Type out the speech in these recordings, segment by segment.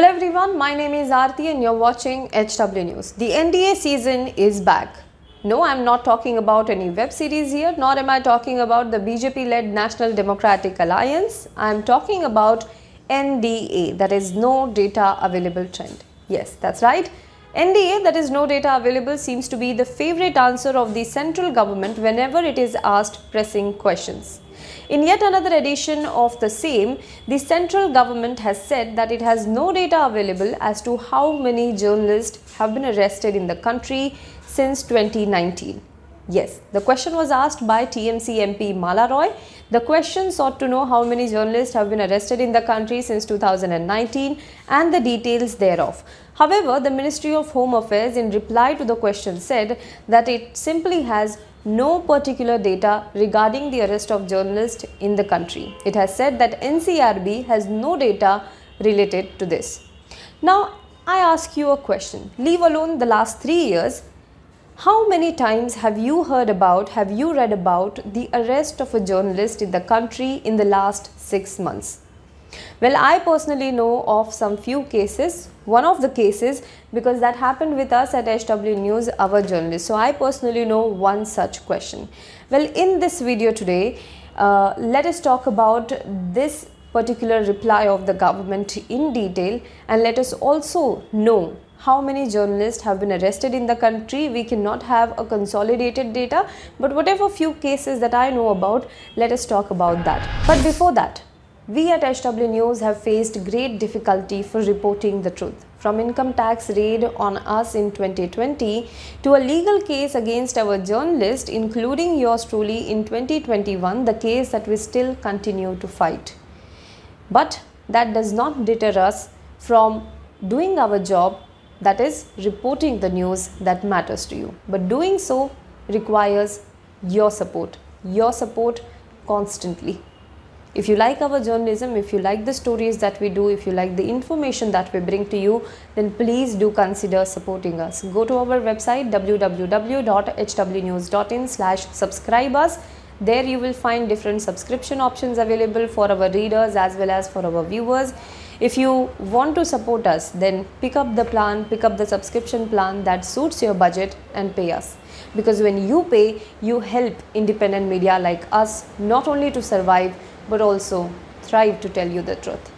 Hello everyone, my name is Arti and you're watching HW News. The NDA season is back. No, I'm not talking about any web series here, nor am I talking about the BJP led National Democratic Alliance. I'm talking about NDA, that is No Data Available Trend. Yes, that's right. NDA, that is No Data Available, seems to be the favorite answer of the central government whenever it is asked pressing questions. In yet another edition of the same, the central government has said that it has no data available as to how many journalists have been arrested in the country since 2019. Yes, the question was asked by TMC MP Mala Roy. The question sought to know how many journalists have been arrested in the country since 2019 and the details thereof. However, the Ministry of Home Affairs, in reply to the question, said that it simply has no particular data regarding the arrest of journalists in the country. It has said that NCRB has no data related to this. Now, I ask you a question. Leave alone the last three years. How many times have you heard about, have you read about the arrest of a journalist in the country in the last six months? Well, I personally know of some few cases. One of the cases, because that happened with us at HW News, our journalist. So, I personally know one such question. Well, in this video today, uh, let us talk about this particular reply of the government in detail and let us also know how many journalists have been arrested in the country we cannot have a consolidated data but whatever few cases that i know about let us talk about that but before that we at HW News have faced great difficulty for reporting the truth. From income tax raid on us in 2020 to a legal case against our journalist, including yours truly in 2021, the case that we still continue to fight. But that does not deter us from doing our job, that is, reporting the news that matters to you. But doing so requires your support, your support constantly. If you like our journalism, if you like the stories that we do, if you like the information that we bring to you, then please do consider supporting us. Go to our website www.hwnews.in slash subscribe us. There you will find different subscription options available for our readers as well as for our viewers. If you want to support us, then pick up the plan, pick up the subscription plan that suits your budget and pay us because when you pay you help independent media like us not only to survive but also thrive to tell you the truth.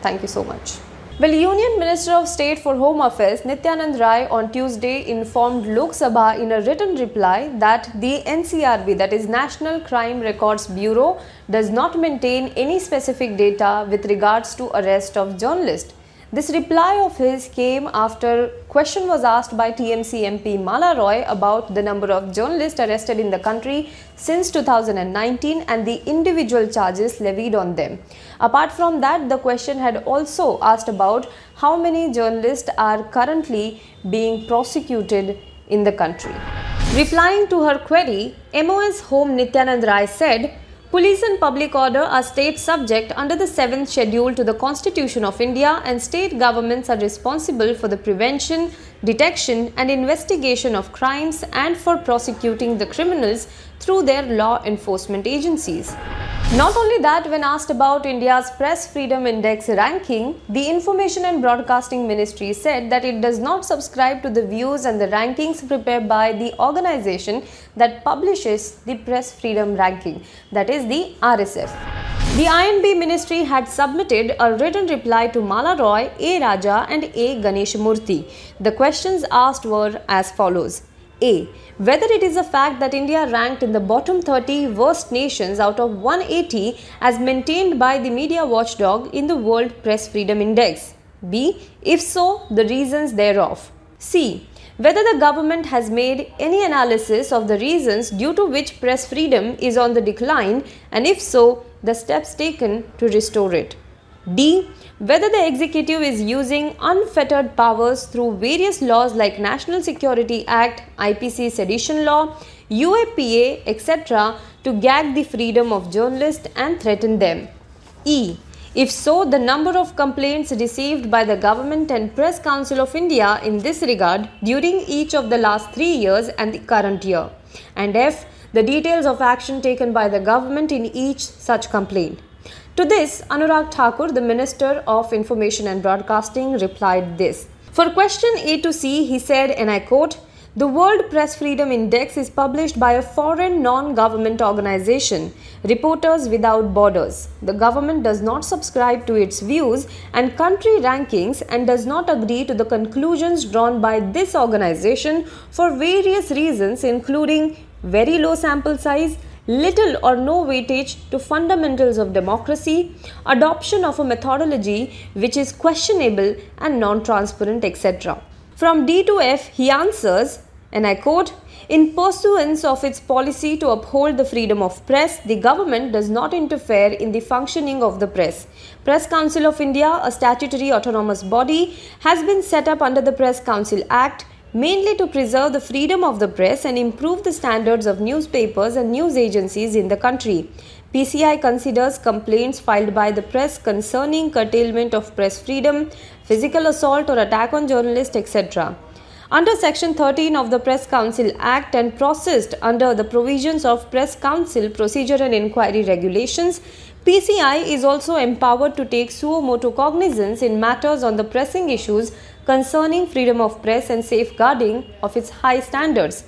Thank you so much. Well, Union Minister of State for Home Affairs Nityanand Rai on Tuesday informed Lok Sabha in a written reply that the NCRB, that is National Crime Records Bureau, does not maintain any specific data with regards to arrest of journalists. This reply of his came after question was asked by TMC MP Mala Roy about the number of journalists arrested in the country since 2019 and the individual charges levied on them. Apart from that, the question had also asked about how many journalists are currently being prosecuted in the country. Replying to her query, MOS Home Nityanand Rai said, Police and public order are state subject under the 7th schedule to the Constitution of India and state governments are responsible for the prevention, detection and investigation of crimes and for prosecuting the criminals through their law enforcement agencies. Not only that, when asked about India's Press Freedom Index ranking, the Information and Broadcasting Ministry said that it does not subscribe to the views and the rankings prepared by the organization that publishes the Press Freedom Ranking, that is the RSF. The I&B ministry had submitted a written reply to Mala Roy, A. Raja, and A. Ganesh Murthy. The questions asked were as follows. A. Whether it is a fact that India ranked in the bottom 30 worst nations out of 180 as maintained by the media watchdog in the World Press Freedom Index. B. If so, the reasons thereof. C. Whether the government has made any analysis of the reasons due to which press freedom is on the decline and if so, the steps taken to restore it. D. Whether the executive is using unfettered powers through various laws like National Security Act, IPC Sedition Law, UAPA, etc., to gag the freedom of journalists and threaten them. E. If so, the number of complaints received by the Government and Press Council of India in this regard during each of the last three years and the current year. And F. The details of action taken by the government in each such complaint. To this, Anurag Thakur, the Minister of Information and Broadcasting, replied this. For question A to C, he said, and I quote, the World Press Freedom Index is published by a foreign non government organization, Reporters Without Borders. The government does not subscribe to its views and country rankings and does not agree to the conclusions drawn by this organization for various reasons, including very low sample size, little or no weightage to fundamentals of democracy, adoption of a methodology which is questionable and non transparent, etc. From D to F, he answers, and I quote, in pursuance of its policy to uphold the freedom of press, the government does not interfere in the functioning of the press. Press Council of India, a statutory autonomous body, has been set up under the Press Council Act mainly to preserve the freedom of the press and improve the standards of newspapers and news agencies in the country. PCI considers complaints filed by the press concerning curtailment of press freedom, physical assault or attack on journalists, etc. Under Section 13 of the Press Council Act and processed under the provisions of Press Council Procedure and Inquiry Regulations, PCI is also empowered to take suo motu cognizance in matters on the pressing issues concerning freedom of press and safeguarding of its high standards.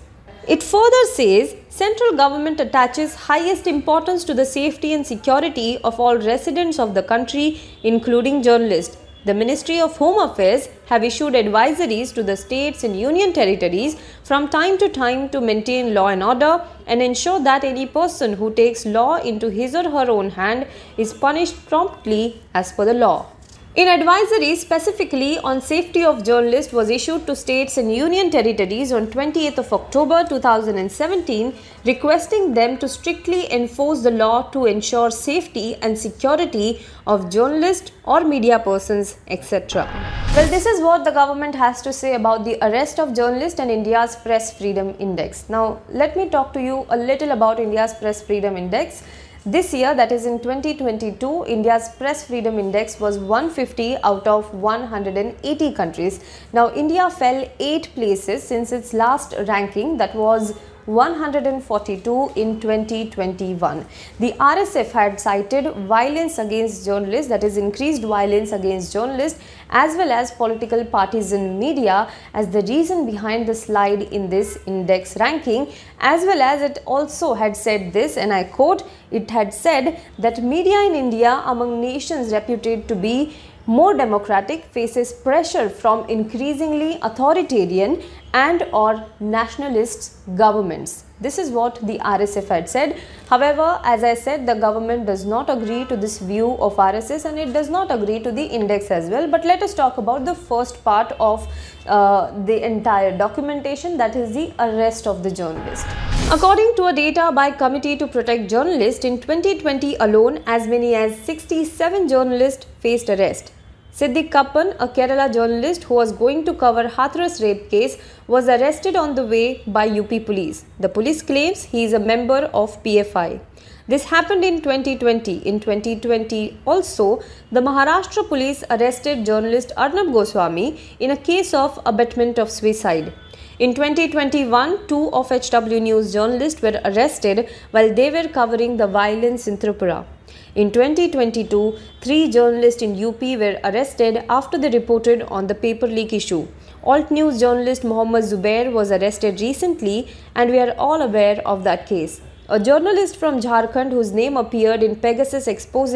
It further says central government attaches highest importance to the safety and security of all residents of the country including journalists. The Ministry of Home Affairs have issued advisories to the states and union territories from time to time to maintain law and order and ensure that any person who takes law into his or her own hand is punished promptly as per the law. In advisory specifically on safety of journalists was issued to states and union territories on 28th of October 2017 requesting them to strictly enforce the law to ensure safety and security of journalists or media persons etc. Well this is what the government has to say about the arrest of journalists and India's press freedom index. Now let me talk to you a little about India's press freedom index. This year, that is in 2022, India's Press Freedom Index was 150 out of 180 countries. Now, India fell 8 places since its last ranking, that was 142 in 2021. The RSF had cited violence against journalists, that is, increased violence against journalists, as well as political partisan media, as the reason behind the slide in this index ranking, as well as it also had said this, and I quote, it had said that media in India among nations reputed to be more democratic faces pressure from increasingly authoritarian and or nationalist governments. This is what the RSF had said. However, as I said, the government does not agree to this view of RSS and it does not agree to the index as well. But let us talk about the first part of uh, the entire documentation that is the arrest of the journalist. According to a data by Committee to Protect Journalists, in 2020 alone, as many as 67 journalists faced arrest. Siddiq Kappan, a Kerala journalist who was going to cover Hathras rape case, was arrested on the way by UP police. The police claims he is a member of PFI. This happened in 2020. In 2020 also, the Maharashtra police arrested journalist Arnab Goswami in a case of abetment of suicide. In 2021, two of HW News journalists were arrested while they were covering the violence in Tripura. In 2022, three journalists in UP were arrested after they reported on the paper leak issue. Alt News journalist Mohammed Zubair was arrested recently, and we are all aware of that case. A journalist from Jharkhand whose name appeared in Pegasus expose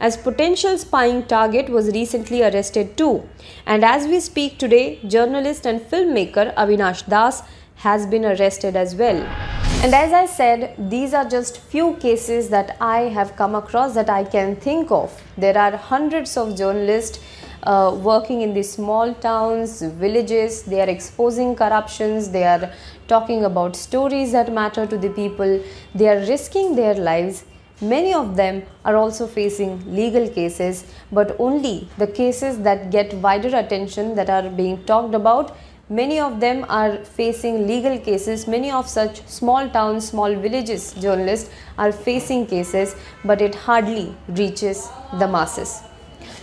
as potential spying target was recently arrested too. And as we speak today, journalist and filmmaker Avinash Das has been arrested as well. And as I said, these are just few cases that I have come across that I can think of. There are hundreds of journalists uh, working in these small towns, villages. They are exposing corruptions. They are talking about stories that matter to the people. They are risking their lives. Many of them are also facing legal cases, but only the cases that get wider attention that are being talked about Many of them are facing legal cases. Many of such small towns, small villages journalists are facing cases, but it hardly reaches the masses.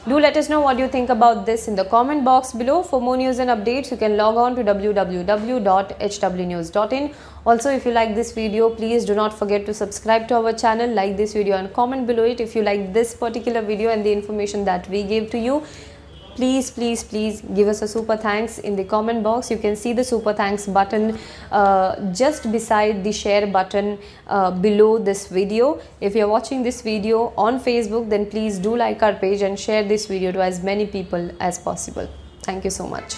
Do let us know what you think about this in the comment box below. For more news and updates, you can log on to www.hwnews.in. Also, if you like this video, please do not forget to subscribe to our channel, like this video and comment below it if you like this particular video and the information that we gave to you please please please give us a super thanks in the comment box. You can see the super thanks button uh, just beside the share button uh, below this video. If you're watching this video on facebook then please do like our page and share this video to as many people as possible. Thank you so much